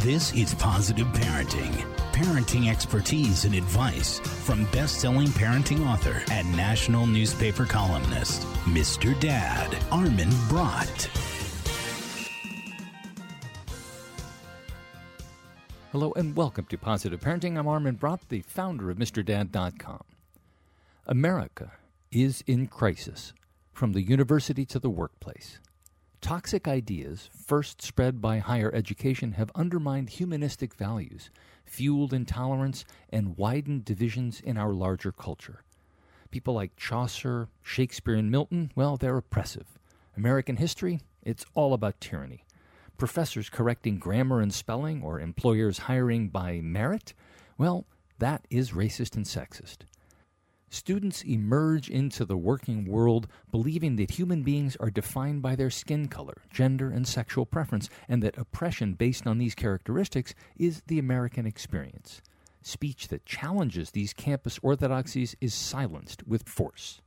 This is Positive Parenting. Parenting expertise and advice from best selling parenting author and national newspaper columnist, Mr. Dad, Armin Brott. Hello and welcome to Positive Parenting. I'm Armin Brott, the founder of MrDad.com. America is in crisis from the university to the workplace. Toxic ideas, first spread by higher education, have undermined humanistic values, fueled intolerance, and widened divisions in our larger culture. People like Chaucer, Shakespeare, and Milton, well, they're oppressive. American history, it's all about tyranny. Professors correcting grammar and spelling, or employers hiring by merit, well, that is racist and sexist. Students emerge into the working world believing that human beings are defined by their skin color, gender, and sexual preference, and that oppression based on these characteristics is the American experience. Speech that challenges these campus orthodoxies is silenced with force.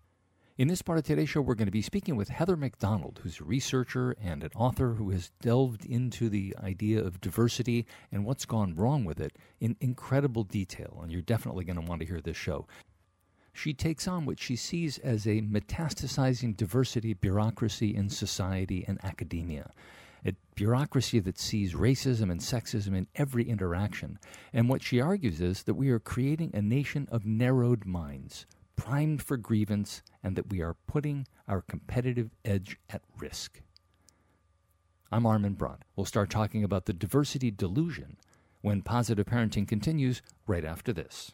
In this part of today's show, we're going to be speaking with Heather Mac Donald, who's a researcher and an author who has delved into the idea of diversity and what's gone wrong with it in incredible detail. And you're definitely going to want to hear this show she takes on what she sees as a metastasizing diversity bureaucracy in society and academia. A bureaucracy that sees racism and sexism in every interaction. And what she argues is that we are creating a nation of narrowed minds, primed for grievance, and that we are putting our competitive edge at risk. I'm Armin Brott. We'll start talking about the diversity delusion when positive parenting continues right after this.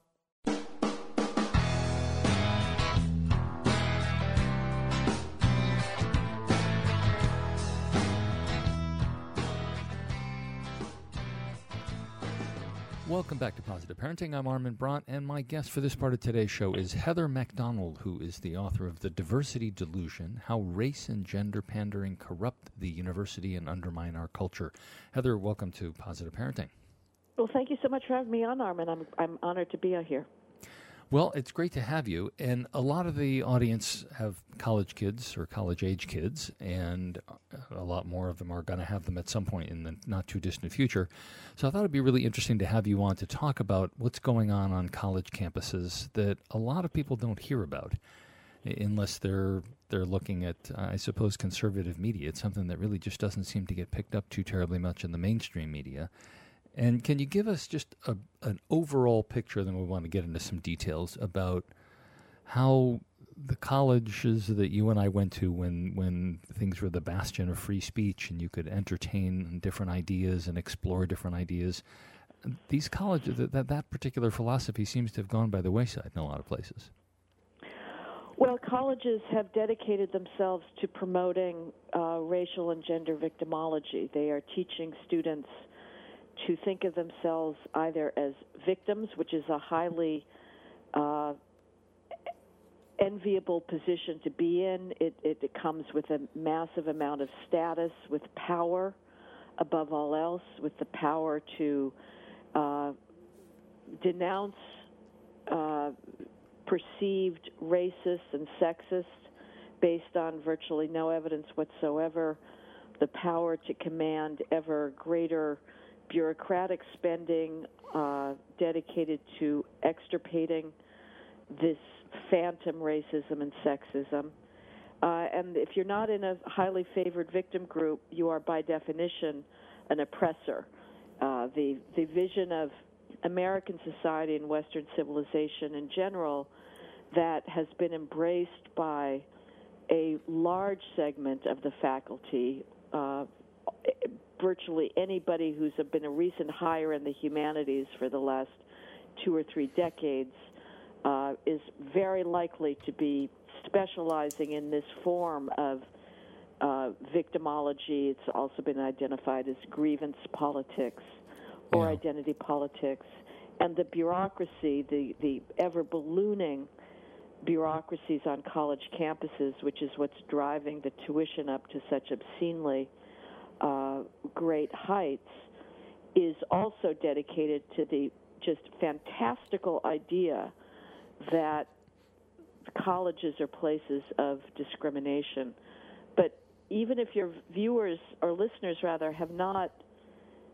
Welcome back to Positive Parenting. I'm Armin Brott, and my guest for this part of today's show is Heather Mac Donald, who is the author of The Diversity Delusion How Race and Gender Pandering Corrupt the University and Undermine Our Culture. Heather, welcome to Positive Parenting. Well, thank you so much for having me on, Armin. I'm, I'm honored to be here. Well, it's great to have you. And a lot of the audience have college kids or college age kids, and uh, a lot more of them are going to have them at some point in the not too distant future. So I thought it'd be really interesting to have you on to talk about what's going on on college campuses that a lot of people don't hear about unless they're they're looking at I suppose conservative media. It's something that really just doesn't seem to get picked up too terribly much in the mainstream media. And can you give us just a, an overall picture? Then we want to get into some details about how the colleges that you and I went to when when things were the bastion of free speech and you could entertain different ideas and explore different ideas. These colleges that that, particular philosophy seems to have gone by the wayside in a lot of places. Well, colleges have dedicated themselves to promoting uh, racial and gender victimology. They are teaching students to think of themselves either as victims, which is a highly uh, enviable position to be in. It, it, it, comes with a massive amount of status, with power above all else, with the power to uh, denounce uh, perceived racist and sexist based on virtually no evidence whatsoever, the power to command ever greater bureaucratic spending uh, dedicated to extirpating this phantom racism and sexism. Uh, and if you're not in a highly favored victim group, you are by definition an oppressor. Uh, the the vision of American society and Western civilization in general that has been embraced by a large segment of the faculty, uh, virtually anybody who's been a recent hire in the humanities for the last two or three decades uh, is very likely to be specializing in this form of uh, victimology. It's also been identified as grievance politics or Yeah. identity politics. And the bureaucracy, the, the ever ballooning bureaucracies on college campuses, which is what's driving the tuition up to such obscenely uh, great heights, is also dedicated to the just fantastical idea that colleges are places of discrimination. But even if your viewers or listeners, rather, have not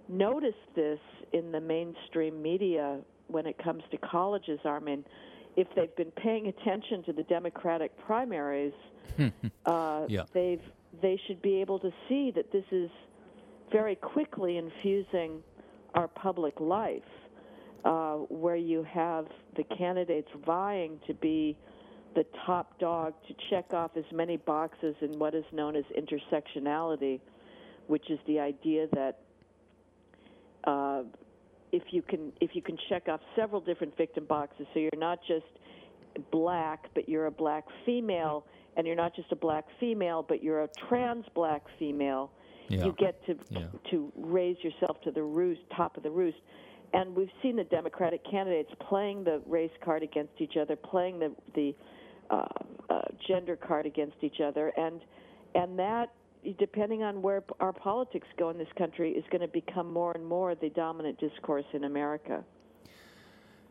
noticed this in the mainstream media when it comes to colleges, Armin, if they've been paying attention to the Democratic primaries, uh, Yeah. they've they should be able to see that this is very quickly infusing our public life, uh, where you have the candidates vying to be the top dog to check off as many boxes in what is known as intersectionality, which is the idea that uh, if you can if you can check off several different victim boxes, so you're not just black, but you're a black female, and you're not just a black female, but you're a trans black female. Yeah. You get to Yeah. to raise yourself to the roost, top of the roost. And we've seen the Democratic candidates playing the race card against each other, playing the the uh, uh, gender card against each other, and and that, depending on where our politics go in this country, is going to become more and more the dominant discourse in America.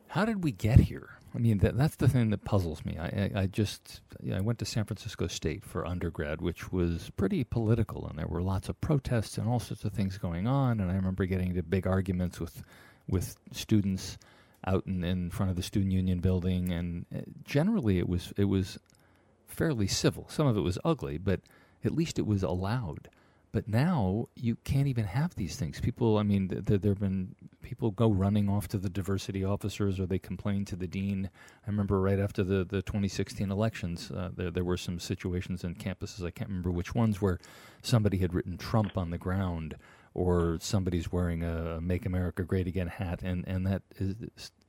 How did we get here? I mean, that, that's the thing that puzzles me. I, I, I just I went to San Francisco State for undergrad, which was pretty political, and there were lots of protests and all sorts of things going on. And I remember getting into big arguments with with students out in, in front of the student union building, and uh, generally it was it was fairly civil. Some of it was ugly, but at least it was allowed. But now you can't even have these things. People, I mean, th- th- there have been people go running off to the diversity officers or they complain to the dean. I remember right after the, the 2016 elections, uh, there, there were some situations in campuses, I can't remember which ones, where somebody had written Trump on the ground or somebody's wearing a Make America Great Again hat, and, and that is,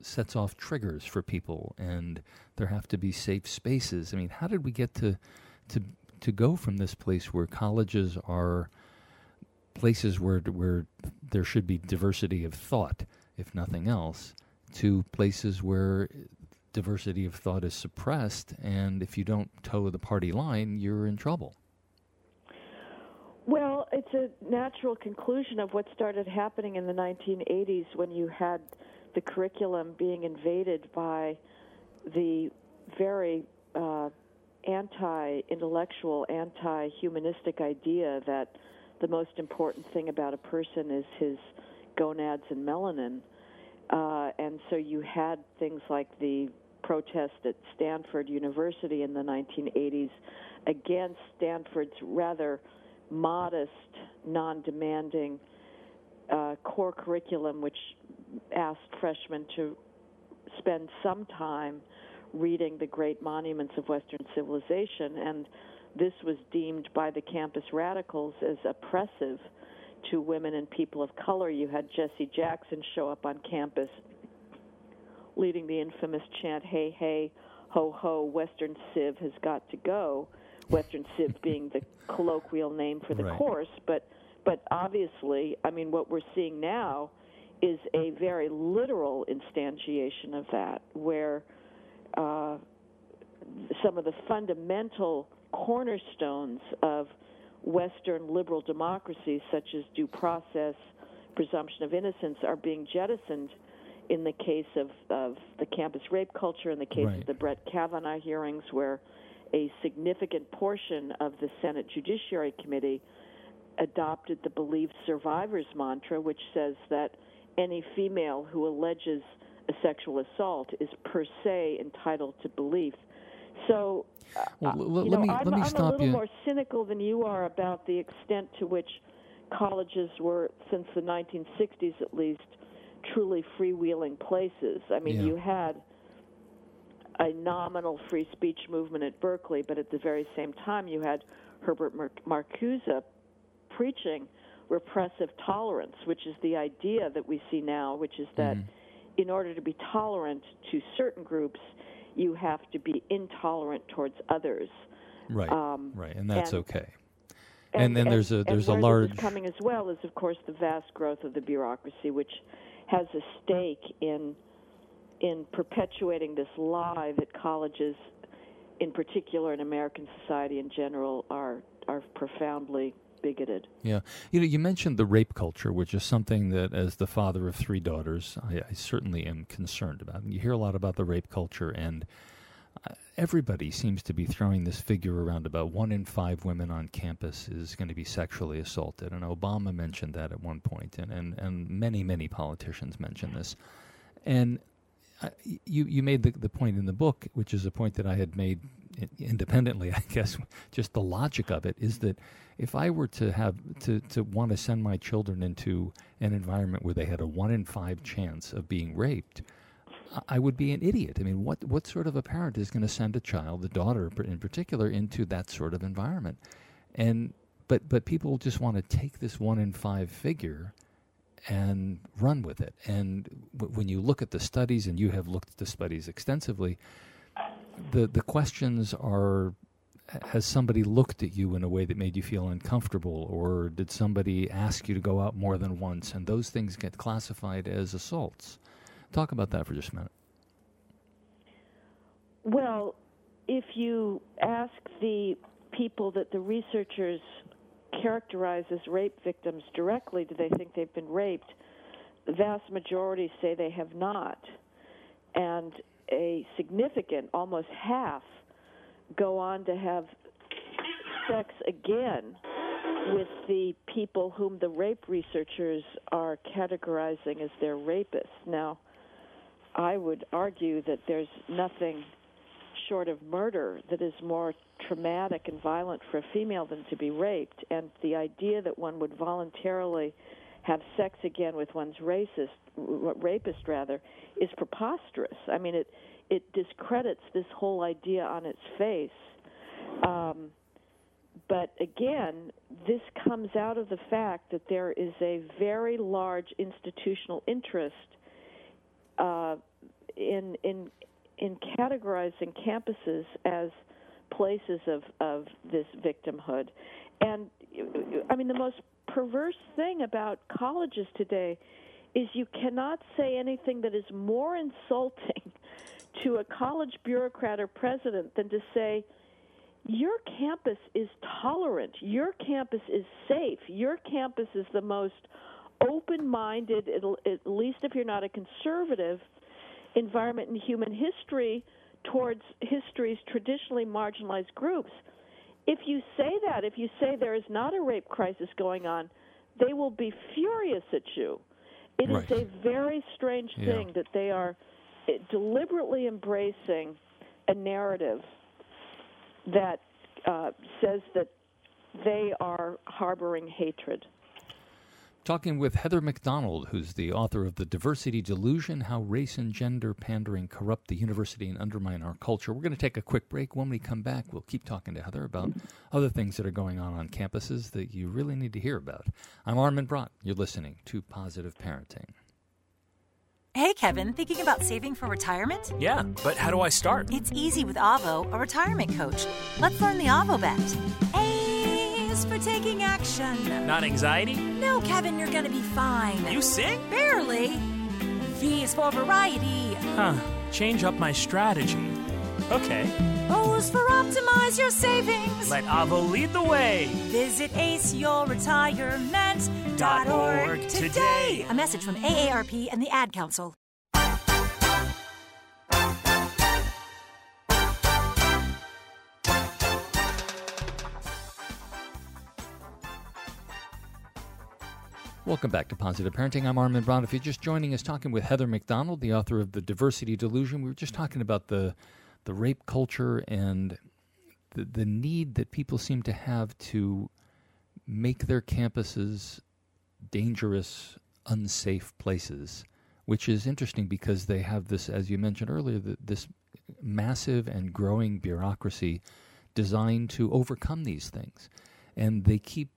sets off triggers for people, and there have to be safe spaces. I mean, how did we get to, to, to go from this place where colleges are places where where there should be diversity of thought, if nothing else, to places where diversity of thought is suppressed, and if you don't toe the party line, you're in trouble. Well, it's a natural conclusion of what started happening in the 1980s when you had the curriculum being invaded by the very uh, anti intellectual, anti humanistic idea that the most important thing about a person is his gonads and melanin. Uh, and so you had things like the protest at Stanford University in the 1980s against Stanford's rather modest, non demanding uh, core curriculum, which asked freshmen to spend some time reading the great monuments of Western civilization. And this was deemed by the campus radicals as oppressive to women and people of color. You had Jesse Jackson show up on campus leading the infamous chant, Hey, hey, ho, ho, Western Civ has got to go. Western Civ being the colloquial name for the Right. course, but but obviously, I mean, what we're seeing now is a very literal instantiation of that, where uh, some of the fundamental cornerstones of Western liberal democracies, such as due process, presumption of innocence, are being jettisoned in the case of, of the campus rape culture, in the case Right. of the Brett Kavanaugh hearings, where a significant portion of the Senate Judiciary Committee adopted the believed survivors mantra, which says that any female who alleges sexual assault is per se entitled to belief. So, uh, Well, you let know, me- I'm, let me I'm stop a little you. more cynical than you are about the extent to which colleges were, since the 1960s at least, truly freewheeling places. I mean, Yeah. you had a nominal free speech movement at Berkeley, but at the very same time, you had Herbert Mar- Marcuse preaching repressive tolerance, which is the idea that we see now, which is that Mm-hmm. In order to be tolerant to certain groups, you have to be intolerant towards others. Right, Um, right, and that's and- okay. And, and then there's a there's a large coming as well is of course the vast growth of the bureaucracy, which has a stake in in perpetuating this lie that colleges, in particular in American society in general, are are profoundly bigoted. Yeah, you know, you mentioned the rape culture, which is something that, as the father of three daughters, I, I certainly am concerned about. And you hear a lot about the rape culture, and uh, everybody seems to be throwing this figure around about one in five women on campus is going to be sexually assaulted. And Obama mentioned that at one point, and, and, and many, many politicians mention this. And you you made the, the point in the book, which is a point that I had made independently. I guess just the logic of it is that if I were to have to to want to send my children into an environment where they had a one in five chance of being raped, I would be an idiot. I mean, what what sort of a parent is going to send a child, a daughter in particular, into that sort of environment? And but but people just want to take this one in five figure and run with it. And w- when you look at the studies, and you have looked at the studies extensively, the the questions are has somebody looked at you in a way that made you feel uncomfortable or did somebody ask you to go out more than once? And those things get classified as assaults. Talk about that for just a minute. Well if you ask the people that the researchers characterize as rape victims directly, do they think they've been raped? The vast majority say they have not. And a significant, almost half, go on to have sex again with the people whom the rape researchers are categorizing as their rapists. Now, I would argue that there's nothing short of murder that is more traumatic and violent for a female than to be raped. And the idea that one would voluntarily have sex again with one's racist, rapist rather, is preposterous. I mean, it it discredits this whole idea on its face. Um, but again, this comes out of the fact that there is a very large institutional interest uh, in in in categorizing campuses as places of, of this victimhood. And I mean, the most perverse thing about colleges today is you cannot say anything that is more insulting to a college bureaucrat or president than to say, your campus is tolerant, your campus is safe, your campus is the most open minded, at least if you're not a conservative environment in human history towards history's traditionally marginalized groups. If you say that, if you say there is not a rape crisis going on, they will be furious at you. It right. is a very strange thing yeah. that they are eh, deliberately embracing a narrative that uh, says that they are harboring hatred. Talking with Heather Mac Donald, who's the author of The Diversity Delusion How Race and Gender Pandering Corrupt the University and Undermine Our Culture. We're going to take a quick break. When we come back, we'll keep talking to Heather about other things that are going on on campuses that you really need to hear about. I'm Armin Brott. You're listening to Positive Parenting. Hey, Kevin, thinking about saving for retirement? Yeah, but how do I start? It's easy with Avo, a retirement coach. Let's learn the Avo bet. For taking action. Not anxiety? No, Kevin, you're gonna be fine. You sing? Barely. V is for variety. Huh. Change up my strategy. Okay. O is for optimize your savings. Let Avo lead the way. Visit aceyourretirement.org today. A message from AARP and the Ad Council. Welcome back to Positive Parenting. I'm Armin Brott. If you're just joining us, talking with Heather Mac Donald, the author of The Diversity Delusion, we were just talking about the the rape culture and the, the need that people seem to have to make their campuses dangerous, unsafe places, which is interesting because they have this, as you mentioned earlier, the, this massive and growing bureaucracy designed to overcome these things. And they keep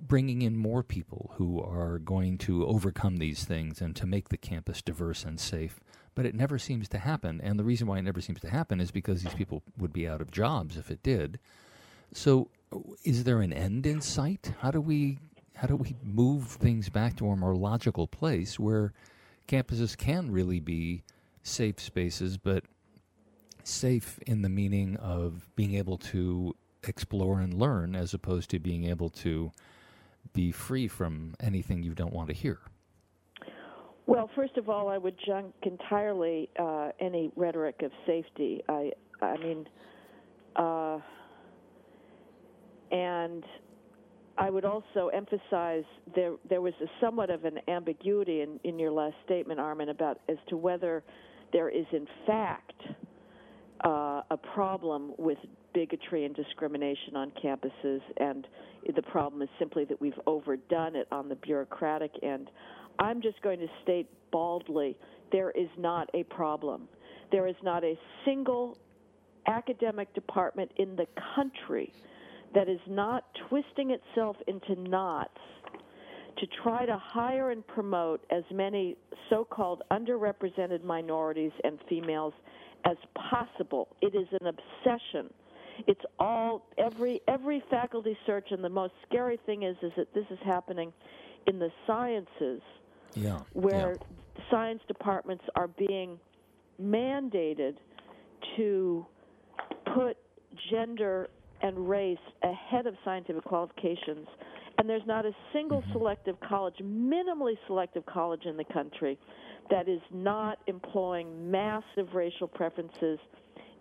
bringing in more people who are going to overcome these things and to make the campus diverse and safe. But it never seems to happen. And the reason why it never seems to happen is because these people would be out of jobs if it did. So, is there an end in sight? How do we how do we move things back to a more logical place where campuses can really be safe spaces, but safe in the meaning of being able to explore and learn as opposed to being able to be free from anything you don't want to hear? Well, first of all, I would junk entirely uh, any rhetoric of safety. I, I mean, uh, and I would also emphasize there there was a somewhat of an ambiguity in, in your last statement, Armin, about as to whether there is in fact uh, a problem with bigotry and discrimination on campuses, and the problem is simply that we've overdone it on the bureaucratic end. I'm just going to state baldly there is not a problem. There is not a single academic department in the country that is not twisting itself into knots to try to hire and promote as many so called underrepresented minorities and females as possible. It is an obsession. It's all every every faculty search and the most scary thing is is that this is happening in the sciences yeah, where yeah. science departments are being mandated to put gender and race ahead of scientific qualifications. And there's not a single mm-hmm. selective college, minimally selective college in the country, that is not employing massive racial preferences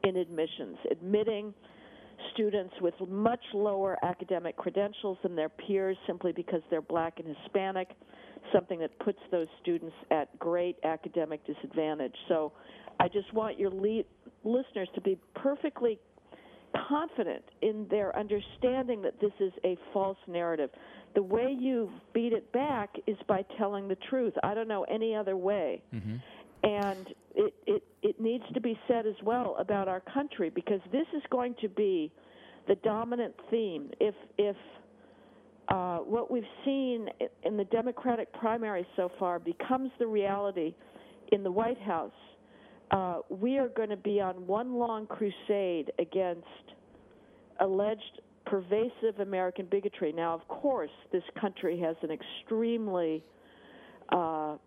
in admissions, admitting students with much lower academic credentials than their peers simply because they're black and Hispanic, something that puts those students at great academic disadvantage. So I just want your le- listeners to be perfectly confident in their understanding that this is a false narrative. The way you beat it back is by telling the truth. I don't know any other way. Mm-hmm. And it, it, it needs to be said as well about our country because this is going to be the dominant theme. If, if uh, what we've seen in the Democratic primary so far becomes the reality in the White House, uh, we are going to be on one long crusade against alleged pervasive American bigotry. Now, of course, this country has an extremely uh,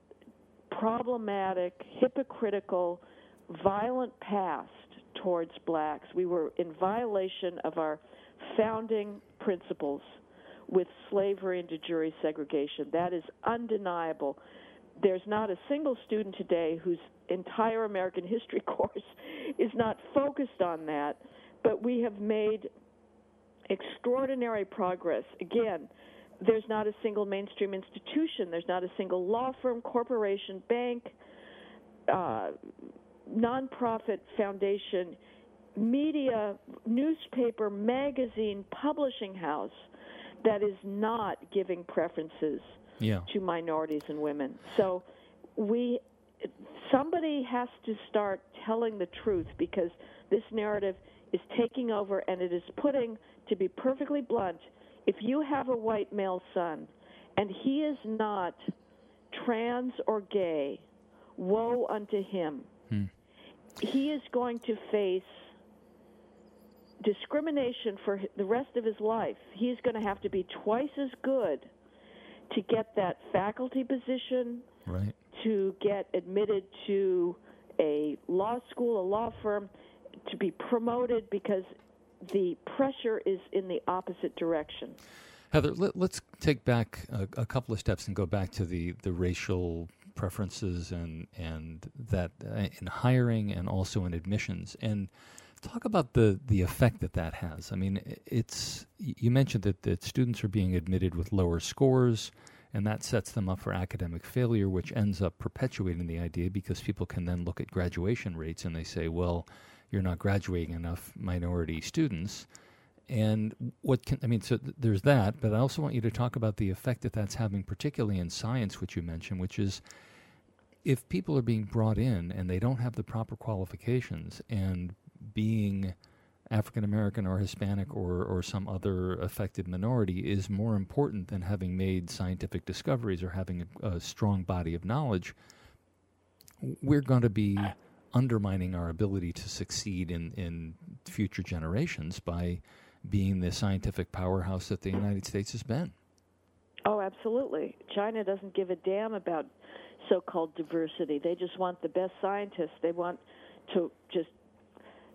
problematic, hypocritical, violent past towards blacks. We were in violation of our founding principles with slavery and de jure segregation. That is undeniable. There's not a single student today whose entire American history course is not focused on that, but we have made extraordinary progress. Again, there's not a single mainstream institution, there's not a single law firm, corporation, bank, uh, nonprofit foundation, media, newspaper, magazine, publishing house that is not giving preferences yeah. to minorities and women. So we somebody has to start telling the truth because this narrative is taking over and it is putting to be perfectly blunt, if you have a white male son and he is not trans or gay, woe unto him. Hmm. He is going to face discrimination for the rest of his life. He's going to have to be twice as good to get that faculty position, right. to get admitted to a law school, a law firm, to be promoted because the pressure is in the opposite direction. Heather, let, us take back a, a, couple of steps and go back to the, the racial preferences and and that uh, in hiring and also in admissions and talk about the the effect that that has. I mean, it's you mentioned that that students are being admitted with lower scores. And that sets them up for academic failure, which ends up perpetuating the idea because people can then look at graduation rates and they say, well, you're not graduating enough minority students. And what can, I mean, so th- there's that, but I also want you to talk about the effect that that's having, particularly in science, which you mentioned, which is if people are being brought in and they don't have the proper qualifications and being African American or Hispanic or, or some other affected minority is more important than having made scientific discoveries or having a, a strong body of knowledge, we're going to be undermining our ability to succeed in, in future generations by being the scientific powerhouse that the United States has been. Oh, absolutely. China doesn't give a damn about so called diversity. They just want the best scientists. They want to just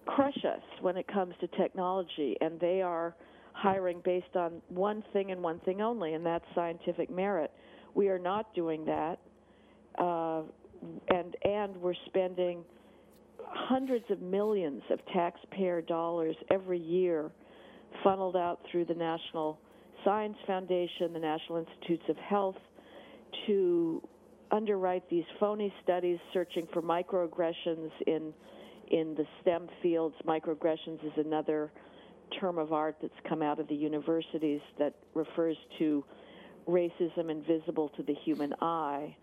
crush us when it comes to technology, and they are hiring based on one thing and one thing only, and that's scientific merit. We are not doing that, uh, and and we're spending hundreds of millions of taxpayer dollars every year, funneled out through the National Science Foundation, the National Institutes of Health, to underwrite these phony studies searching for microaggressions in in the STEM fields. Microaggressions is another term of art that's come out of the universities that refers to racism invisible to the human eye,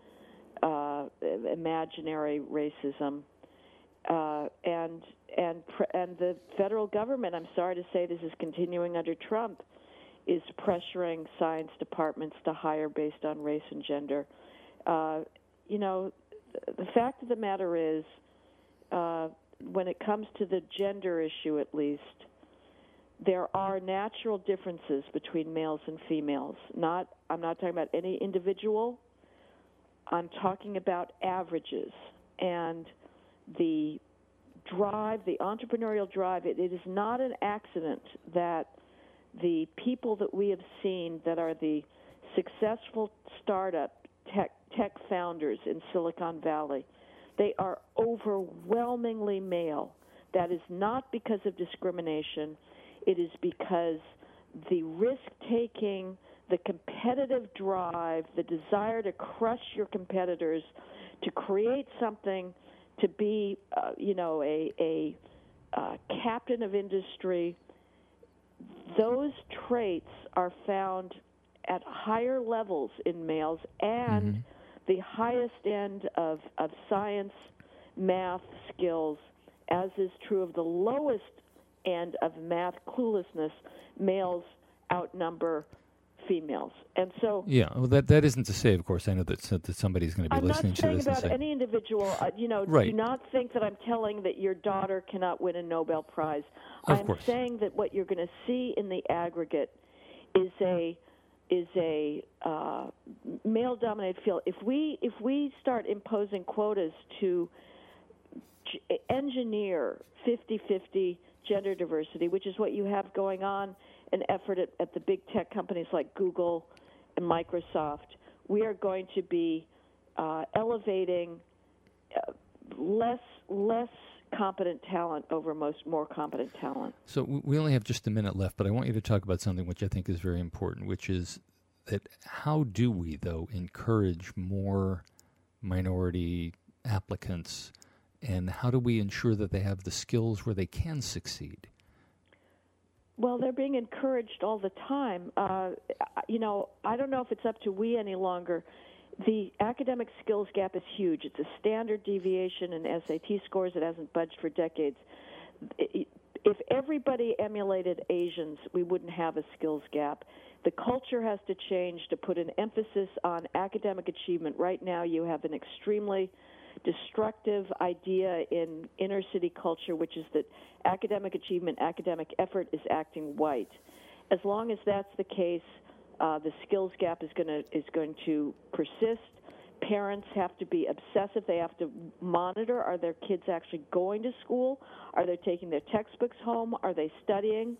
uh, imaginary racism, uh, and and and the federal government. I'm sorry to say this is continuing under Trump, is pressuring science departments to hire based on race and gender. Uh, you know, the fact of the matter is, uh, when it comes to the gender issue, at least, there are natural differences between males and females. Not, I'm not talking about any individual. I'm talking about averages and the drive, the entrepreneurial drive. It, it is not an accident that the people that we have seen that are the successful startup tech tech founders in Silicon Valley, they are overwhelmingly male. That is not because of discrimination. It is because the risk taking, the competitive drive, the desire to crush your competitors, to create something, to be, uh, you know, a, a uh, captain of industry, those traits are found at higher levels in males and mm-hmm. The highest end of, of science, math skills, as is true of the lowest end of math cluelessness, males outnumber females. And so Yeah, well that that isn't to say of course I know that that somebody's going to be I'm listening to this about say, any individual, uh, you know, right. do not think that I'm telling that your daughter cannot win a Nobel prize. Of I'm course. saying that what you're going to see in the aggregate is a is a uh, male dominated field. If we if we start imposing quotas to engineer 50-50 gender diversity, which is what you have going on, an effort at, at the big tech companies like Google and Microsoft, we are going to be uh, elevating uh, less less competent talent over most more competent talent. So we only have just a minute left, but I want you to talk about something which I think is very important, which is that how do we though encourage more minority applicants and how do we ensure that they have the skills where they can succeed? Well, they're being encouraged all the time. Uh, you know, I don't know if it's up to we any longer. The academic skills gap is huge. It's a standard deviation in SAT scores. It hasn't budged for decades. If everybody emulated Asians, we wouldn't have a skills gap. The culture has to change to put an emphasis on academic achievement. Right now, you have an extremely destructive idea in inner city culture, which is that academic achievement, academic effort is acting white. As long as that's the case, uh, the skills gap is going to is going to persist. Parents have to be obsessive. They have to monitor: Are their kids actually going to school? Are they taking their textbooks home? Are they studying?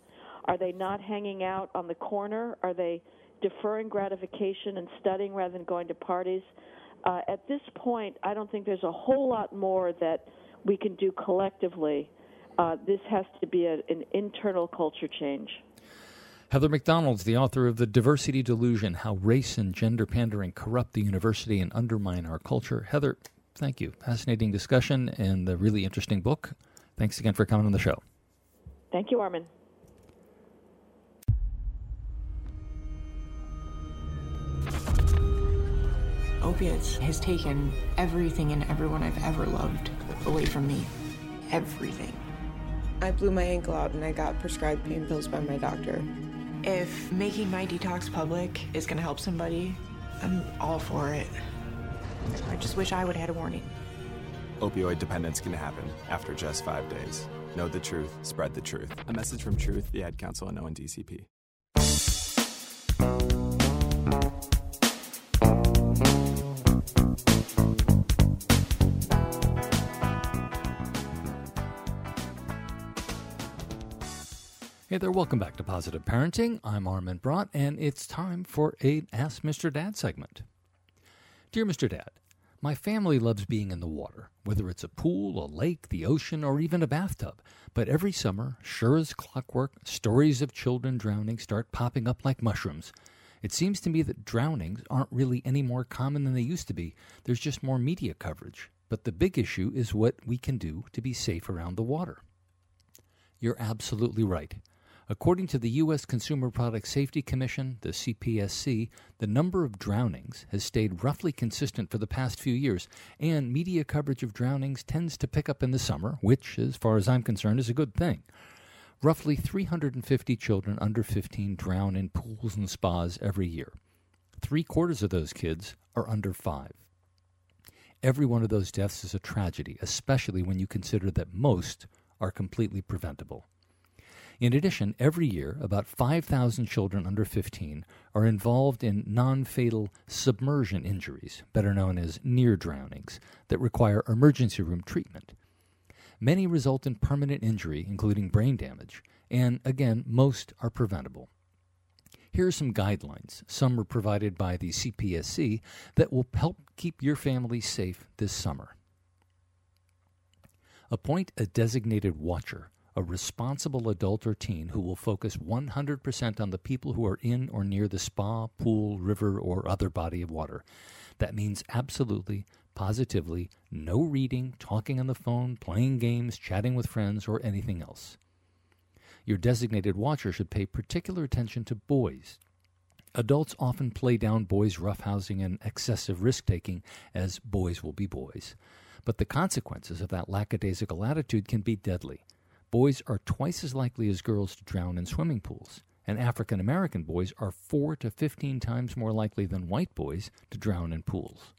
Are they not hanging out on the corner? Are they deferring gratification and studying rather than going to parties? uh, at this point, I don't think there's a whole lot more that we can do collectively. Uh, this has to be a, an internal culture change. Heather Mac Donald's the author of The Diversity Delusion How Race and Gender Pandering Corrupt the University and Undermine Our Culture. Heather, thank you. Fascinating discussion and a really interesting book. Thanks again for coming on the show. Thank you, Armin. opiates has taken everything and everyone I've ever loved away from me. Everything. I blew my ankle out and I got prescribed pain pills by my doctor. If making my detox public is going to help somebody, I'm all for it. I just wish I would have had a warning. Opioid dependence can happen after just five days. Know the truth, spread the truth. A message from Truth, the Ad Council, and ONDCP. Hey there, welcome back to Positive Parenting. I'm Armin Brott, and it's time for a Ask Mr. Dad segment. Dear Mr. Dad, my family loves being in the water, whether it's a pool, a lake, the ocean, or even a bathtub. But every summer, sure as clockwork, stories of children drowning start popping up like mushrooms. It seems to me that drownings aren't really any more common than they used to be. There's just more media coverage. But the big issue is what we can do to be safe around the water. You're absolutely right. According to the U.S. Consumer Product Safety Commission, the CPSC, the number of drownings has stayed roughly consistent for the past few years, and media coverage of drownings tends to pick up in the summer, which, as far as I'm concerned, is a good thing. Roughly 350 children under 15 drown in pools and spas every year. Three quarters of those kids are under five. Every one of those deaths is a tragedy, especially when you consider that most are completely preventable. In addition, every year, about 5,000 children under 15 are involved in non fatal submersion injuries, better known as near drownings, that require emergency room treatment. Many result in permanent injury, including brain damage, and again, most are preventable. Here are some guidelines. Some are provided by the CPSC that will help keep your family safe this summer. Appoint a designated watcher a responsible adult or teen who will focus 100% on the people who are in or near the spa, pool, river, or other body of water. That means absolutely, positively, no reading, talking on the phone, playing games, chatting with friends, or anything else. Your designated watcher should pay particular attention to boys. Adults often play down boys' roughhousing and excessive risk taking as boys will be boys. But the consequences of that lackadaisical attitude can be deadly. Boys are twice as likely as girls to drown in swimming pools, and African American boys are 4 to 15 times more likely than white boys to drown in pools.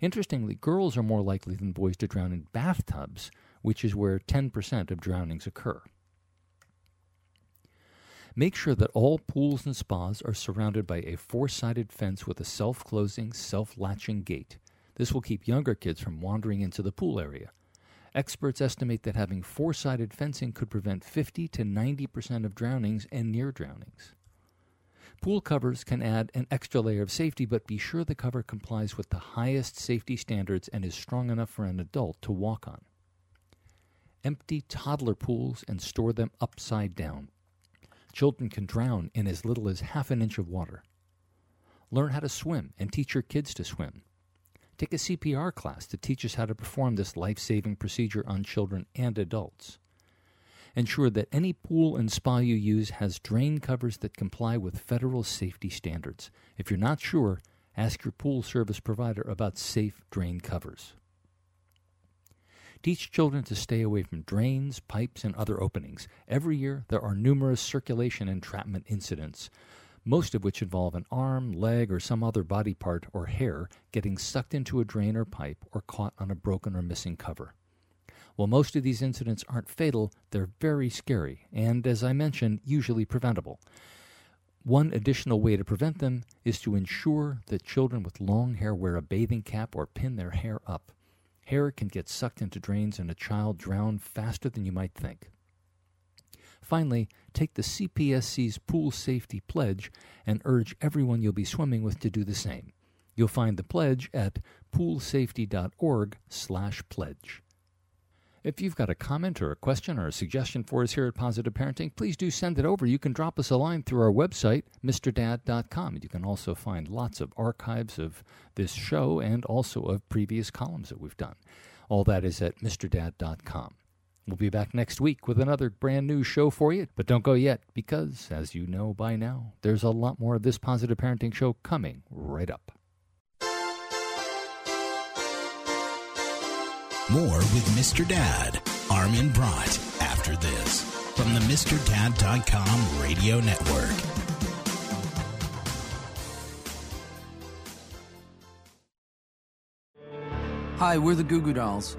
Interestingly, girls are more likely than boys to drown in bathtubs, which is where 10% of drownings occur. Make sure that all pools and spas are surrounded by a four sided fence with a self closing, self latching gate. This will keep younger kids from wandering into the pool area. Experts estimate that having four sided fencing could prevent 50 to 90% of drownings and near drownings. Pool covers can add an extra layer of safety, but be sure the cover complies with the highest safety standards and is strong enough for an adult to walk on. Empty toddler pools and store them upside down. Children can drown in as little as half an inch of water. Learn how to swim and teach your kids to swim. Take a CPR class to teach us how to perform this life saving procedure on children and adults. Ensure that any pool and spa you use has drain covers that comply with federal safety standards. If you're not sure, ask your pool service provider about safe drain covers. Teach children to stay away from drains, pipes, and other openings. Every year, there are numerous circulation entrapment incidents most of which involve an arm, leg, or some other body part or hair getting sucked into a drain or pipe or caught on a broken or missing cover. While most of these incidents aren't fatal, they're very scary and, as I mentioned, usually preventable. One additional way to prevent them is to ensure that children with long hair wear a bathing cap or pin their hair up. Hair can get sucked into drains and a child drown faster than you might think. Finally, take the CPSC's Pool Safety Pledge and urge everyone you'll be swimming with to do the same. You'll find the pledge at poolsafety.org/pledge. If you've got a comment or a question or a suggestion for us here at Positive Parenting, please do send it over. You can drop us a line through our website, mrdad.com. You can also find lots of archives of this show and also of previous columns that we've done. All that is at mrdad.com. We'll be back next week with another brand new show for you, but don't go yet because, as you know by now, there's a lot more of this positive parenting show coming right up. More with Mr. Dad, Armin Brott, after this from the MrDad.com radio network. Hi, we're the Goo Goo Dolls.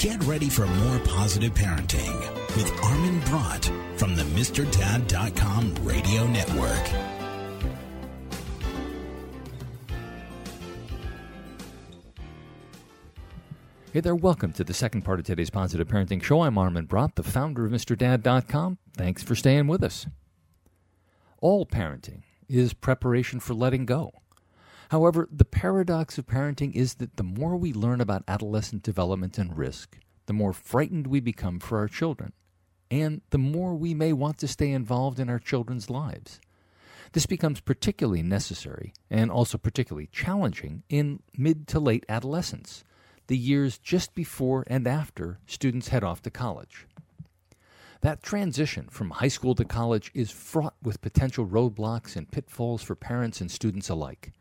Get ready for more positive parenting with Armin Brott from the MrDad.com radio network. Hey there, welcome to the second part of today's Positive Parenting Show. I'm Armin Brott, the founder of MrDad.com. Thanks for staying with us. All parenting is preparation for letting go. However, the paradox of parenting is that the more we learn about adolescent development and risk, the more frightened we become for our children, and the more we may want to stay involved in our children's lives. This becomes particularly necessary and also particularly challenging in mid to late adolescence the years just before and after students head off to college. That transition from high school to college is fraught with potential roadblocks and pitfalls for parents and students alike.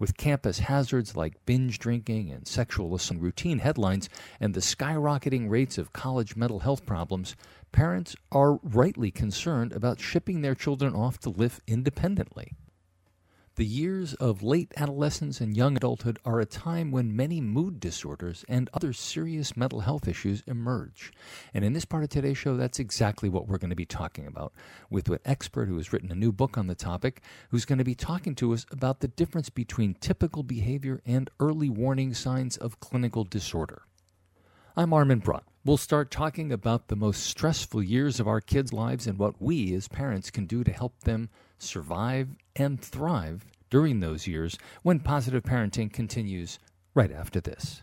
With campus hazards like binge drinking and sexual assault routine headlines and the skyrocketing rates of college mental health problems, parents are rightly concerned about shipping their children off to live independently. The years of late adolescence and young adulthood are a time when many mood disorders and other serious mental health issues emerge. And in this part of today's show, that's exactly what we're going to be talking about with an expert who has written a new book on the topic, who's going to be talking to us about the difference between typical behavior and early warning signs of clinical disorder. I'm Armin Brott. We'll start talking about the most stressful years of our kids' lives and what we as parents can do to help them survive and thrive during those years when positive parenting continues right after this.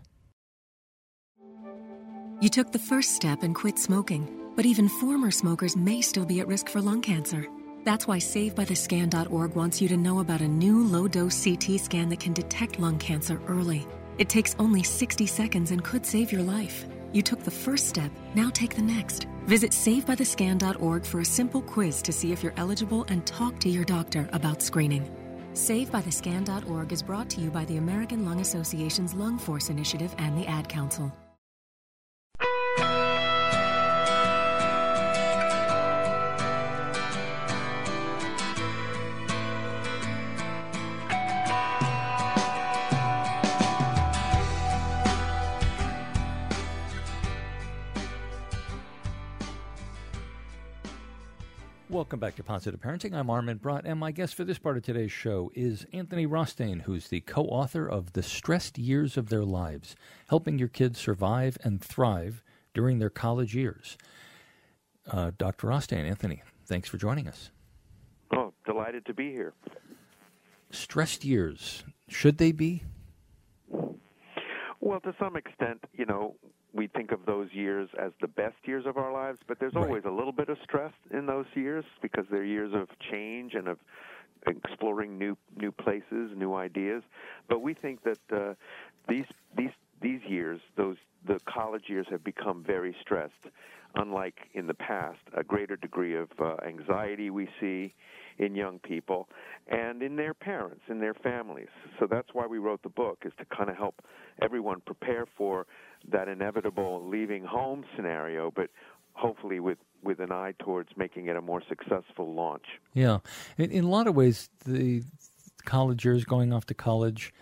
You took the first step and quit smoking, but even former smokers may still be at risk for lung cancer. That's why SaveByTheScan.org wants you to know about a new low dose CT scan that can detect lung cancer early. It takes only 60 seconds and could save your life. You took the first step, now take the next. Visit SaveByTheScan.org for a simple quiz to see if you're eligible and talk to your doctor about screening. SaveByTheScan.org is brought to you by the American Lung Association's Lung Force Initiative and the Ad Council. Welcome back to Positive Parenting. I'm Armin Brott, and my guest for this part of today's show is Anthony Rostain, who's the co author of The Stressed Years of Their Lives Helping Your Kids Survive and Thrive During Their College Years. Uh, Dr. Rostain, Anthony, thanks for joining us. Oh, delighted to be here. Stressed years, should they be? Well, to some extent, you know, we think of those years as the best years of our lives, but there's always right. a little bit of stress in those years because they're years of change and of exploring new new places, new ideas. But we think that uh, these these these years, those the college years, have become very stressed. Unlike in the past, a greater degree of uh, anxiety we see in young people and in their parents, in their families. So that's why we wrote the book, is to kind of help everyone prepare for that inevitable leaving home scenario, but hopefully with with an eye towards making it a more successful launch. Yeah, in, in a lot of ways, the college years, going off to college,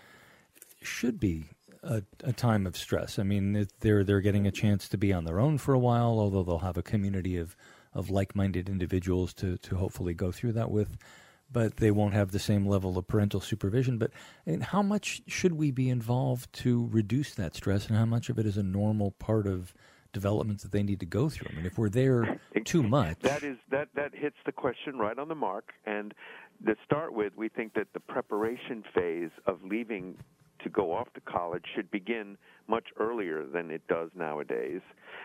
should be a, a, time of stress. I mean, they're they're getting a chance to be on their own for a while, although they'll have a community of of like minded individuals to to hopefully go through that with. but they won't have the same level of parental supervision. But how much should we be involved to reduce that stress, and how much of it is a normal part of development that they need to go through? I mean, if we're there too much, that is that that hits the question right on the mark. And to start with, we think that the preparation phase of leaving to go off to college should begin much earlier than it does nowadays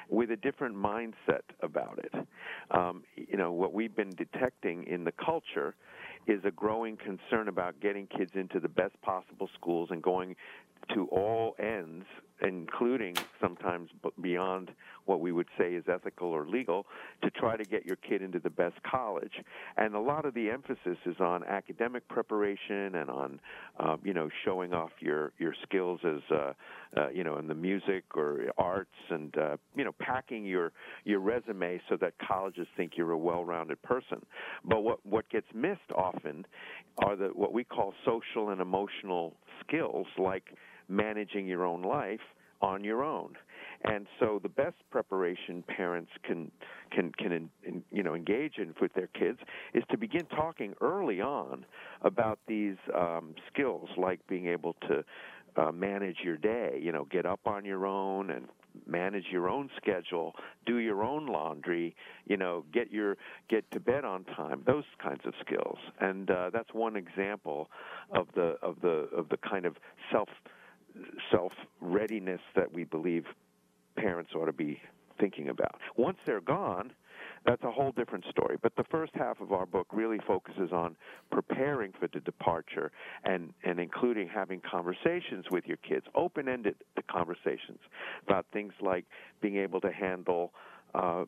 with a different mindset about it. Um, you know, what we've been detecting in the culture is a growing concern about getting kids into the best possible schools and going to all ends, including sometimes beyond what we would say is ethical or legal, to try to get your kid into the best college. And a lot of the emphasis is on academic preparation and on, uh, you know, showing off your your skills as, uh, uh, you know, in the music or arts, and uh, you know, packing your your resume so that colleges think you're a well-rounded person. But what what gets missed often are the what we call social and emotional skills, like managing your own life on your own. And so the best preparation parents can can can in, in, you know engage in with their kids is to begin talking early on about these um, skills like being able to uh, manage your day, you know, get up on your own and manage your own schedule, do your own laundry, you know, get your get to bed on time, those kinds of skills. And uh, that's one example of the of the of the kind of self self readiness that we believe parents ought to be thinking about. Once they're gone, that's a whole different story. But the first half of our book really focuses on preparing for the departure and, and including having conversations with your kids, open ended conversations about things like being able to handle uh,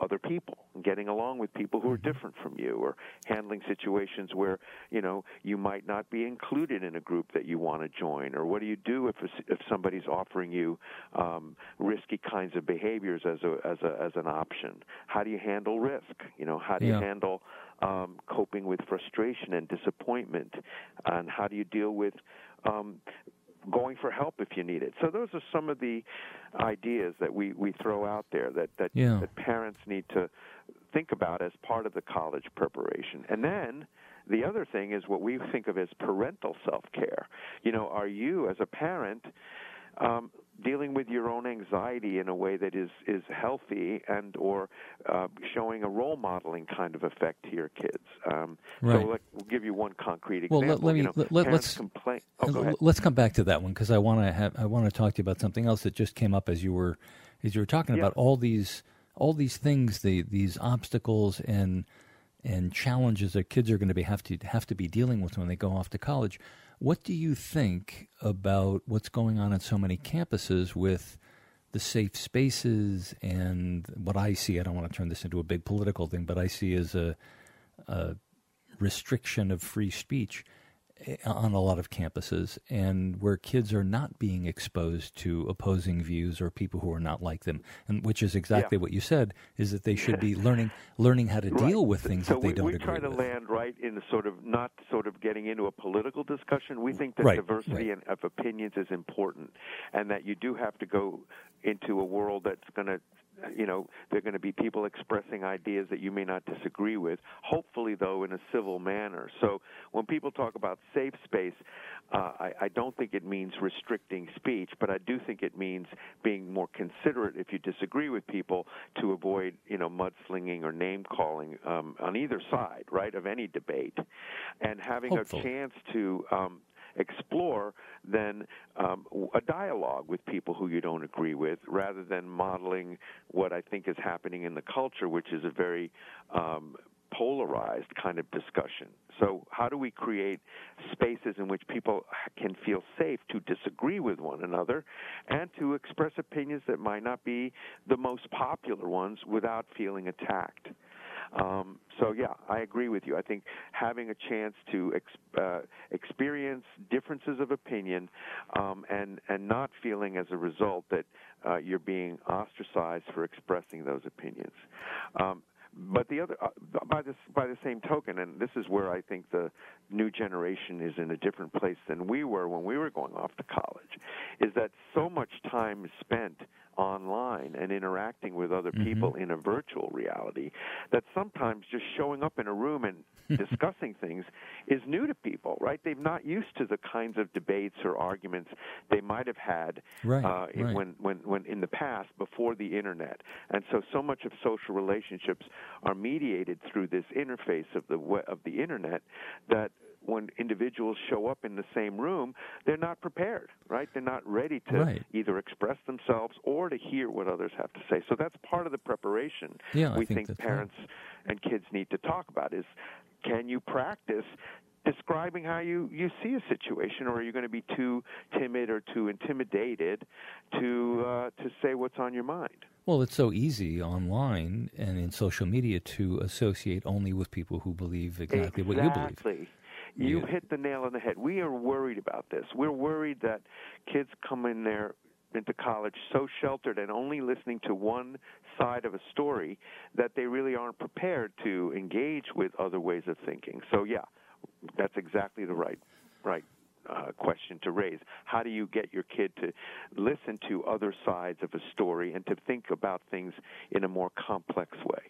other people and getting along with people who are mm-hmm. different from you or handling situations where you know you might not be included in a group that you want to join or what do you do if if somebody's offering you um, risky kinds of behaviors as a as a as an option? How do you handle risk? You know how do you handle um, coping with frustration and disappointment? And how do you deal with um, going for help if you need it. So those are some of the ideas that we, we throw out there that that, yeah. that parents need to think about as part of the college preparation. And then the other thing is what we think of as parental self care. You know, are you as a parent um, dealing with your own anxiety in a way that is is healthy and or uh, showing a role modeling kind of effect to your kids. Um, right. So let, we'll give you one concrete well, example. Let, let me you know, let, us complain. Oh, let's come back to that one because I want to have I want to talk to you about something else that just came up as you were as you were talking yeah. about all these all these things the these obstacles and and challenges that kids are going to be have to have to be dealing with when they go off to college. What do you think about what's going on at so many campuses with the safe spaces and what I see? I don't want to turn this into a big political thing, but I see as a, a restriction of free speech Eh, on a lot of campuses and where kids are not being exposed to opposing views or people who are not like them and which is exactly yeah. what you said is that they should be learning learning how to right. deal with things so that they we, don't agree with. we agree try to with. land right in the sort of not sort of getting into a political discussion we think that right. diversity right. of opinions is important and that you do have to go into a world that's going to you know, there are going to be people expressing ideas that you may not disagree with, hopefully, though, in a civil manner. So when people talk about safe space, uh, I, I don't think it means restricting speech, but I do think it means being more considerate if you disagree with people to avoid, you know, mudslinging or name calling um, on either side, right, of any debate. And having Hopefully. a chance to um, explore than um, a dialogue with people who you don't agree with, rather than modeling what I think is happening in the culture, which is a very um, polarized kind of discussion. So, how do we create spaces in which people can feel safe to disagree with one another and to express opinions that might not be the most popular ones without feeling attacked? Um, so yeah, I agree with you. I think having a chance to ex- uh, experience differences of opinion um, and and not feeling as a result that uh, you're being ostracized for expressing those opinions. Um, but the other, uh, by this, by the same token, and this is where I think the new generation is in a different place than we were when we were going off to college, is that so much time is spent online and interacting with other Mm-hmm. people in a virtual reality that sometimes just showing up in a room and discussing things is new to people, right? They've not used to the kinds of debates or arguments they might have had Right, uh, in, right. when, when, when in the past before the internet. And so, so much of social relationships are mediated through this interface of the of the internet that when individuals show up in the same room, they're not prepared, right? They're not ready to Right. either express themselves or to hear what others have to say. So that's part of the preparation Yeah, I we think that's right. parents and kids need to talk about is can you practice describing how you, you see a situation or are you going to be too timid or too intimidated to uh, to say what's on your mind? Well, it's so easy online and in social media to associate only with people who believe exactly, what you believe. You Yeah. hit the nail on the head. We are worried about this. We're worried that kids come in there into college so sheltered and only listening to one side of a story that they really aren't prepared to engage with other ways of thinking. So yeah, that's exactly the right right uh, question to raise. How do you get your kid to listen to other sides of a story and to think about things in a more complex way?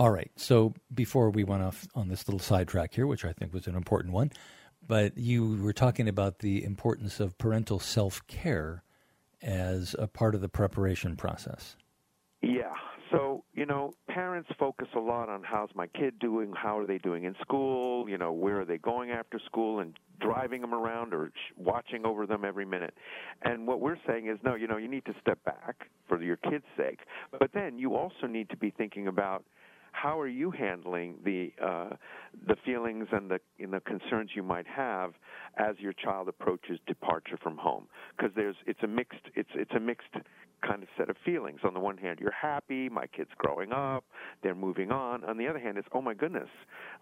All right. So before we went off on this little sidetrack here, which I think was an important one, but you were talking about the importance of parental self care as a part of the preparation process. Yeah. So, you know, parents focus a lot on how's my kid doing, how are they doing in school, you know, where are they going after school and driving them around or watching over them every minute. And what we're saying is no, you know, you need to step back for your kids' sake. But then you also need to be thinking about how are you handling the uh, the feelings and the and the concerns you might have as your child approaches departure from home? Because there's it's a mixed it's it's a mixed kind of set of feelings. On the one hand, you're happy, my kid's growing up, they're moving on. On the other hand, it's oh my goodness,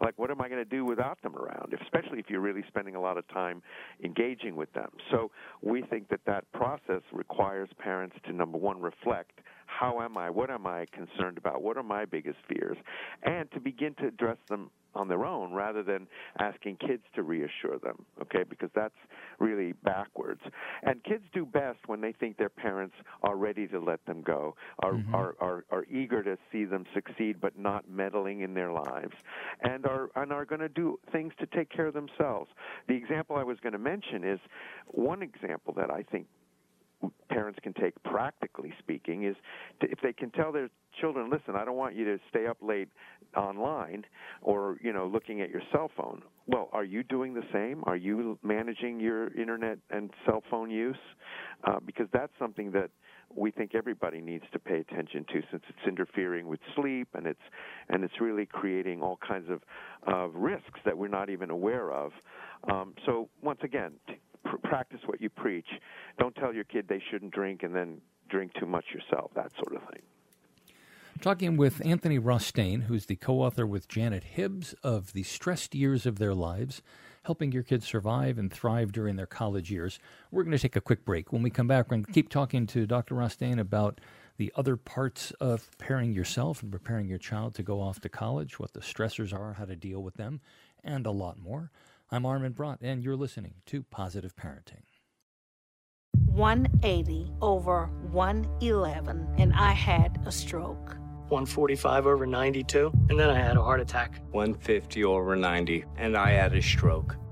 like what am I going to do without them around? Especially if you're really spending a lot of time engaging with them. So we think that that process requires parents to number one reflect how am I? What am I concerned about? What are my biggest fears? And to begin to address them on their own rather than asking kids to reassure them, okay? Because that's really backwards. And kids do best when they think their parents are ready to let them go, are, Mm-hmm. are, are, are eager to see them succeed but not meddling in their lives, and are, and are going to do things to take care of themselves. The example I was going to mention is one example that I think parents can take practically speaking is to, if they can tell their children listen i don't want you to stay up late online or you know looking at your cell phone. Well are you doing the same? Are you managing your internet and cell phone use? Uh, because that's something that we think everybody needs to pay attention to since it's interfering with sleep and it's and it's really creating all kinds of of risks that we're not even aware of. Um, so once again t- pr- practice what you preach. Don't tell your kid they shouldn't drink and then drink too much yourself, that sort of thing. Talking with Anthony Rostain, who's the co author with Janet Hibbs of The Stressed Years of Their Lives Helping Your Kids Survive and Thrive During Their College Years. We're going to take a quick break. When we come back, we're going to keep talking to Dr. Rostain about the other parts of preparing yourself and preparing your child to go off to college, what the stressors are, how to deal with them, and a lot more. I'm Armin Brott, and you're listening to Positive Parenting. 180 over 111, and I had a stroke. 145 over 92, and then I had a heart attack. 150 over 90, and I had a stroke.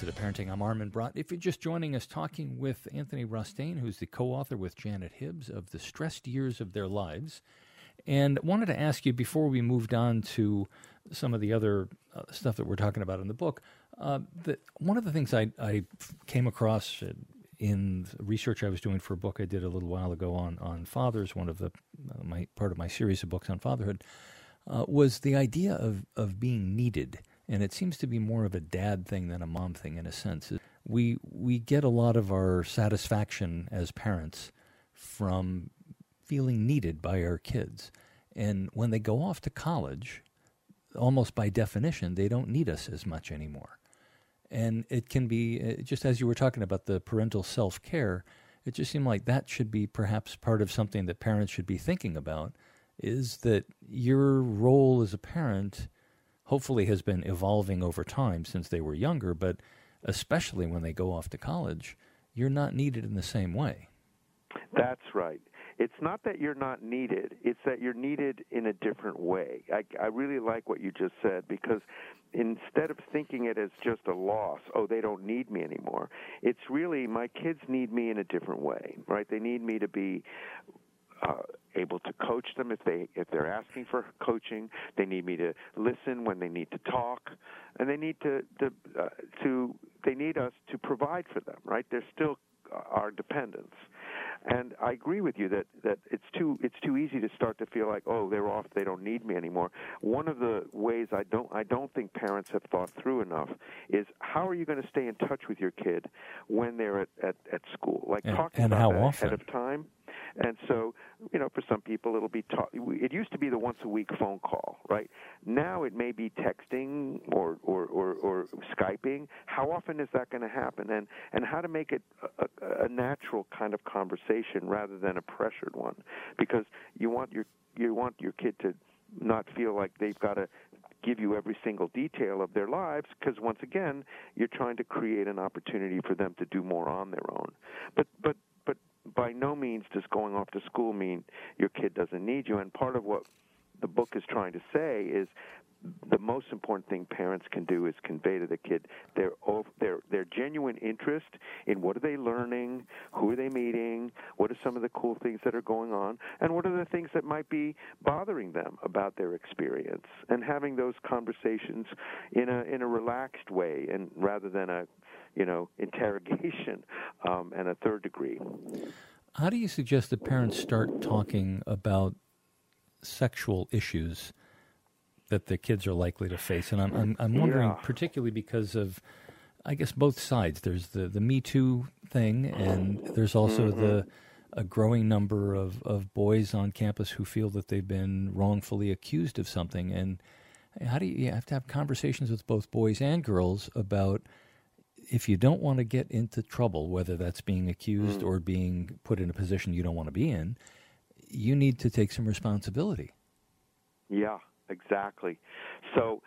To Positive Parenting. I'm Armin Brott. If you're just joining us, talking with Anthony Rostain, who's the co author with Janet Hibbs of The Stressed Years of Their Lives. And wanted to ask you before we moved on to some of the other uh, stuff that we're talking about in the book, uh, that one of the things I, I came across in research I was doing for a book I did a little while ago on on fathers, one of the uh, my part of my series of books on fatherhood, uh, was the idea of of being needed, and it seems to be more of a dad thing than a mom thing in a sense. We we get a lot of our satisfaction as parents from feeling needed by our kids, and when they go off to college, almost by definition, they don't need us as much anymore and it can be, uh, just as you were talking about the parental self care, it just seemed like that should be perhaps part of something that parents should be thinking about is that your role as a parent hopefully has been evolving over time since they were younger, but especially when they go off to college, you're not needed in the same way. That's right. It's not that you're not needed it's that you're needed in a different way. I i really like what you just said because instead of thinking it as just a loss oh they don't need me anymore it's really my kids need me in a different way right? They need me to be uh, able to coach them if they if they're asking for coaching. They need me to listen when they need to talk, and they need to to, uh, to they need us to provide for them. Right? They're still our dependents. And I agree with you that that it's too it's too easy to start to feel like oh they're off they don't need me anymore. One of the ways I don't I don't think parents have thought through enough is how are you going to stay in touch with your kid when they're at at, at school? Like and, talking and about how that often? ahead of time. And so, you know, for some people, it'll be ta- it used to be the once a week phone call, right? Now it may be texting or or or, or skyping. How often is that going to happen? And and how to make it a, a natural kind of conversation rather than a pressured one, because you want your you want your kid to not feel like they've got to give you every single detail of their lives because once again you're trying to create an opportunity for them to do more on their own but but by no means does going off to school mean your kid doesn't need you. And part of what the book is trying to say is the most important thing parents can do is convey to the kid their their their genuine interest in what are they learning, who are they meeting, what are some of the cool things that are going on, and what are the things that might be bothering them about their experience, and having those conversations in a in a relaxed way, and rather than a you know, interrogation um, and a third degree. How do you suggest that parents start talking about sexual issues that the kids are likely to face? And I'm I'm, I'm wondering, yeah. particularly because of, I guess both sides. There's the the Me Too thing, and there's also mm-hmm. the a growing number of, of boys on campus who feel that they've been wrongfully accused of something. And how do you, you have to have conversations with both boys and girls about if you don't want to get into trouble, whether that's being accused mm. or being put in a position you don't want to be in, you need to take some responsibility. Yeah, exactly. So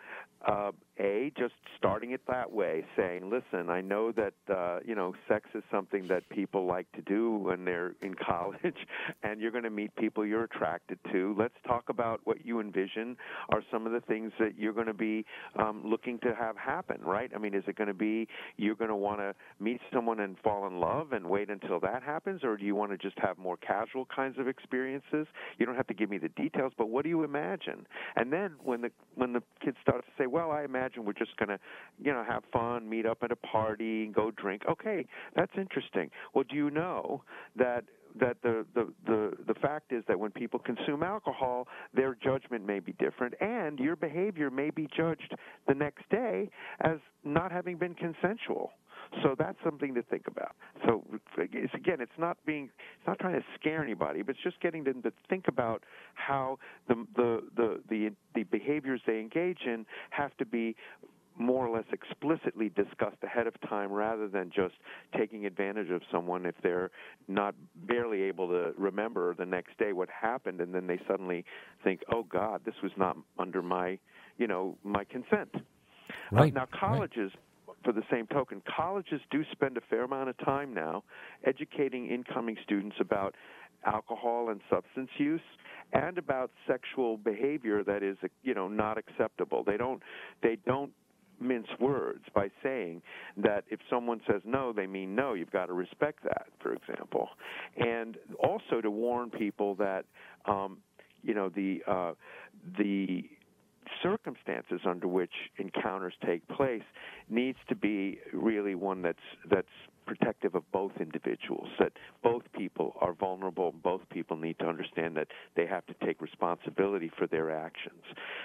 uh, a just starting it that way, saying, "Listen, I know that uh, you know sex is something that people like to do when they're in college, and you're going to meet people you're attracted to. Let's talk about what you envision are some of the things that you're going to be um, looking to have happen. Right? I mean, is it going to be you're going to want to meet someone and fall in love and wait until that happens, or do you want to just have more casual kinds of experiences? You don't have to give me the details, but what do you imagine? And then when the when the kids start to say, "Well, I imagine." Imagine we're just going to, you know, have fun, meet up at a party, go drink. Okay, that's interesting. Well, do you know that that the, the the the fact is that when people consume alcohol, their judgment may be different, and your behavior may be judged the next day as not having been consensual. So that's something to think about. So it's, again, it's not being, it's not trying to scare anybody, but it's just getting them to think about how the the the the, the behaviors they engage in have to be more or less explicitly discussed ahead of time rather than just taking advantage of someone if they're not barely able to remember the next day what happened and then they suddenly think oh god this was not under my you know my consent right uh, now colleges right for the same token, colleges do spend a fair amount of time now educating incoming students about alcohol and substance use and about sexual behavior that is you know not acceptable. They don't they don't mince words by saying that if someone says no they mean no. You've got to respect that for example. And also to warn people that um you know the uh the circumstances under which encounters take place needs to be really one that's that's protective of both individuals, that both people are vulnerable, both people need to understand that they have to take responsibility for their actions.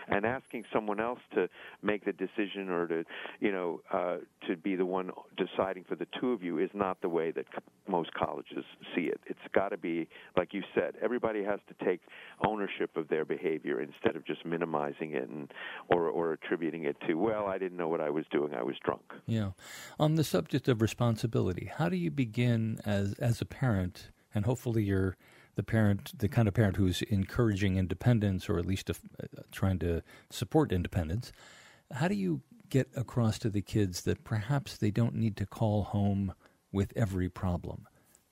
And asking someone else to make the decision or to, you know, uh, to be the one deciding for the two of you is not the way that most colleges see it. It's got to be, like you said, everybody has to take ownership of their behavior instead of just minimizing it and or or attributing it to, well, I didn't know what I was doing, I was drunk. Yeah. On the subject of responsibility, how do you begin as as a parent, and hopefully you're the parent, the kind of parent who's encouraging independence or at least uh, trying to support independence. How do you get across to the kids that perhaps they don't need to call home with every problem?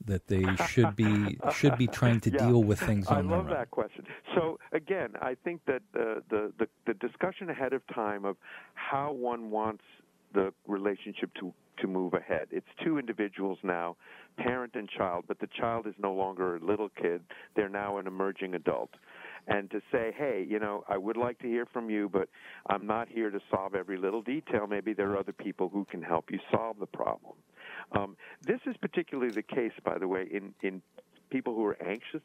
that they should be should be trying to yeah. deal with things on their own? I love that question. So again, I think that the, the the the discussion ahead of time of how one wants the relationship to to move ahead. It's two individuals now, parent and child, but the child is no longer a little kid. They're now an emerging adult. And to say, hey, you know, I would like to hear from you, but I'm not here to solve every little detail. Maybe there are other people who can help you solve the problem. Um, this is particularly the case, by the way, in, in people who are anxious.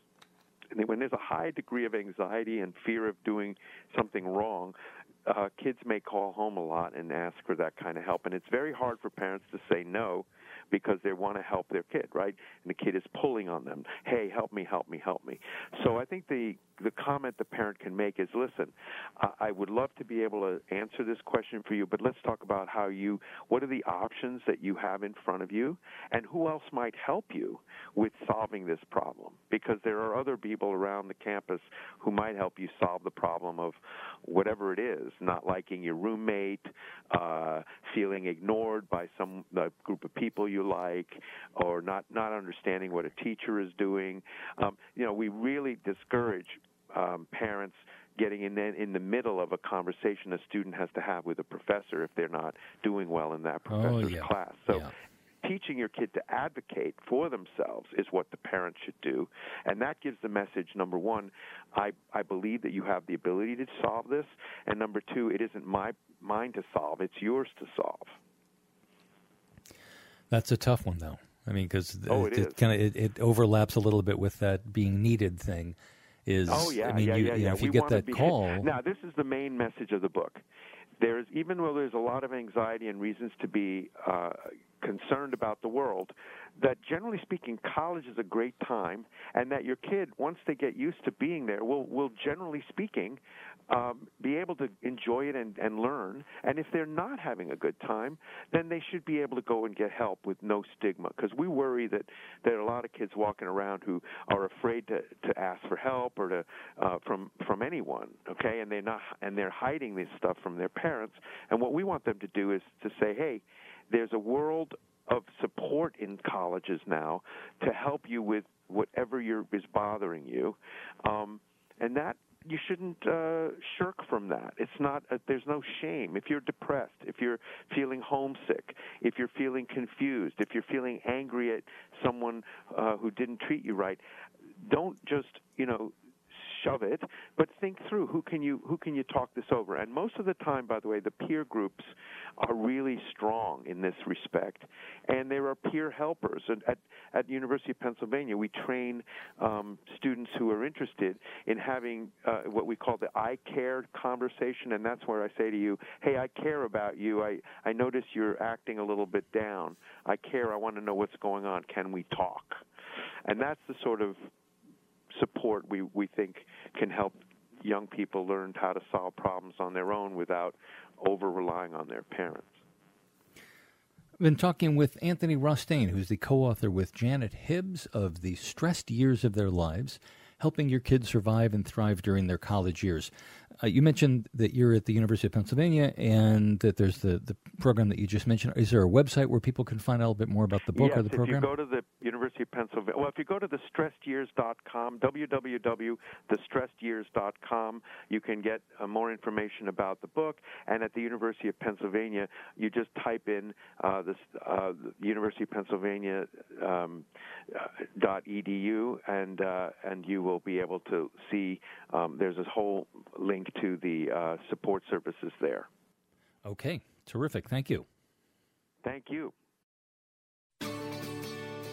When there's a high degree of anxiety and fear of doing something wrong, uh, kids may call home a lot and ask for that kind of help. And it's very hard for parents to say no because they want to help their kid, right? And the kid is pulling on them. Hey, help me, help me, help me. So I think the the comment the parent can make is, listen, I would love to be able to answer this question for you, but let's talk about how you, what are the options that you have in front of you, and who else might help you with solving this problem? Because there are other people around the campus who might help you solve the problem of whatever it is, not liking your roommate, uh, feeling ignored by some group of people you like, or not not understanding what a teacher is doing. Um, you know, we really discourage um, parents getting in the, in the middle of a conversation a student has to have with a professor if they're not doing well in that professor's oh, yeah. class. So. Yeah. Teaching your kid to advocate for themselves is what the parent should do, and that gives the message: number one, I I believe that you have the ability to solve this, and number two, it isn't my mine to solve; it's yours to solve. That's a tough one, though. I mean, because oh, it, it, it kind of it, it, overlaps a little bit with that being needed thing. Is oh yeah, I mean, yeah, you, yeah, yeah. if you we get that be, call, Now, this is the main message of the book. There's even though there's a lot of anxiety and reasons to be uh, concerned about the world, that generally speaking, college is a great time, and that your kid, once they get used to being there, will will generally speaking um, be able to enjoy it and, and learn. And if they're not having a good time, then they should be able to go and get help with no stigma. Because we worry that there are a lot of kids walking around who are afraid to, to ask for help or to uh, from from anyone. Okay, and they're not and they're hiding this stuff from their parents. And what we want them to do is to say, hey, there's a world of support in colleges now to help you with whatever is bothering you, um, and that you shouldn't uh, shirk from that. It's not. A, there's no shame if you're depressed, if you're feeling homesick, if you're feeling confused, if you're feeling angry at someone uh, who didn't treat you right. Don't just you know shove it, but think through who can you who can you talk this over. And most of the time, by the way, the peer groups are really strong in this respect, and there are peer helpers. And at at University of Pennsylvania, we train um, students who are interested in having uh, what we call the I care conversation, and that's where I say to you, "Hey, I care about you. I I notice you're acting a little bit down. I care. I want to know what's going on. Can we talk?" And that's the sort of support we, we think can help young people learn how to solve problems on their own without over relying on their parents. I've been talking with Anthony Rostain, who's the co author with Janet Hibbs of The Stressed Years of Their Lives Helping Your Kids Survive and Thrive During Their College Years. Uh, you mentioned that you're at the University of Pennsylvania and that there's the, the program that you just mentioned. Is there a website where people can find out a little bit more about the book yes, or the program? If you go to the University of Pennsylvania, well, if you go to thestressedyears.com, www.thestressedyears.com, you can get uh, more information about the book. And at the University of Pennsylvania, you just type in uh, the uh, University of Pennsylvania um, uh, dot edu, and uh, and you will be able to see. Um, there's a whole link to the uh, support services there. Okay, terrific. Thank you. Thank you.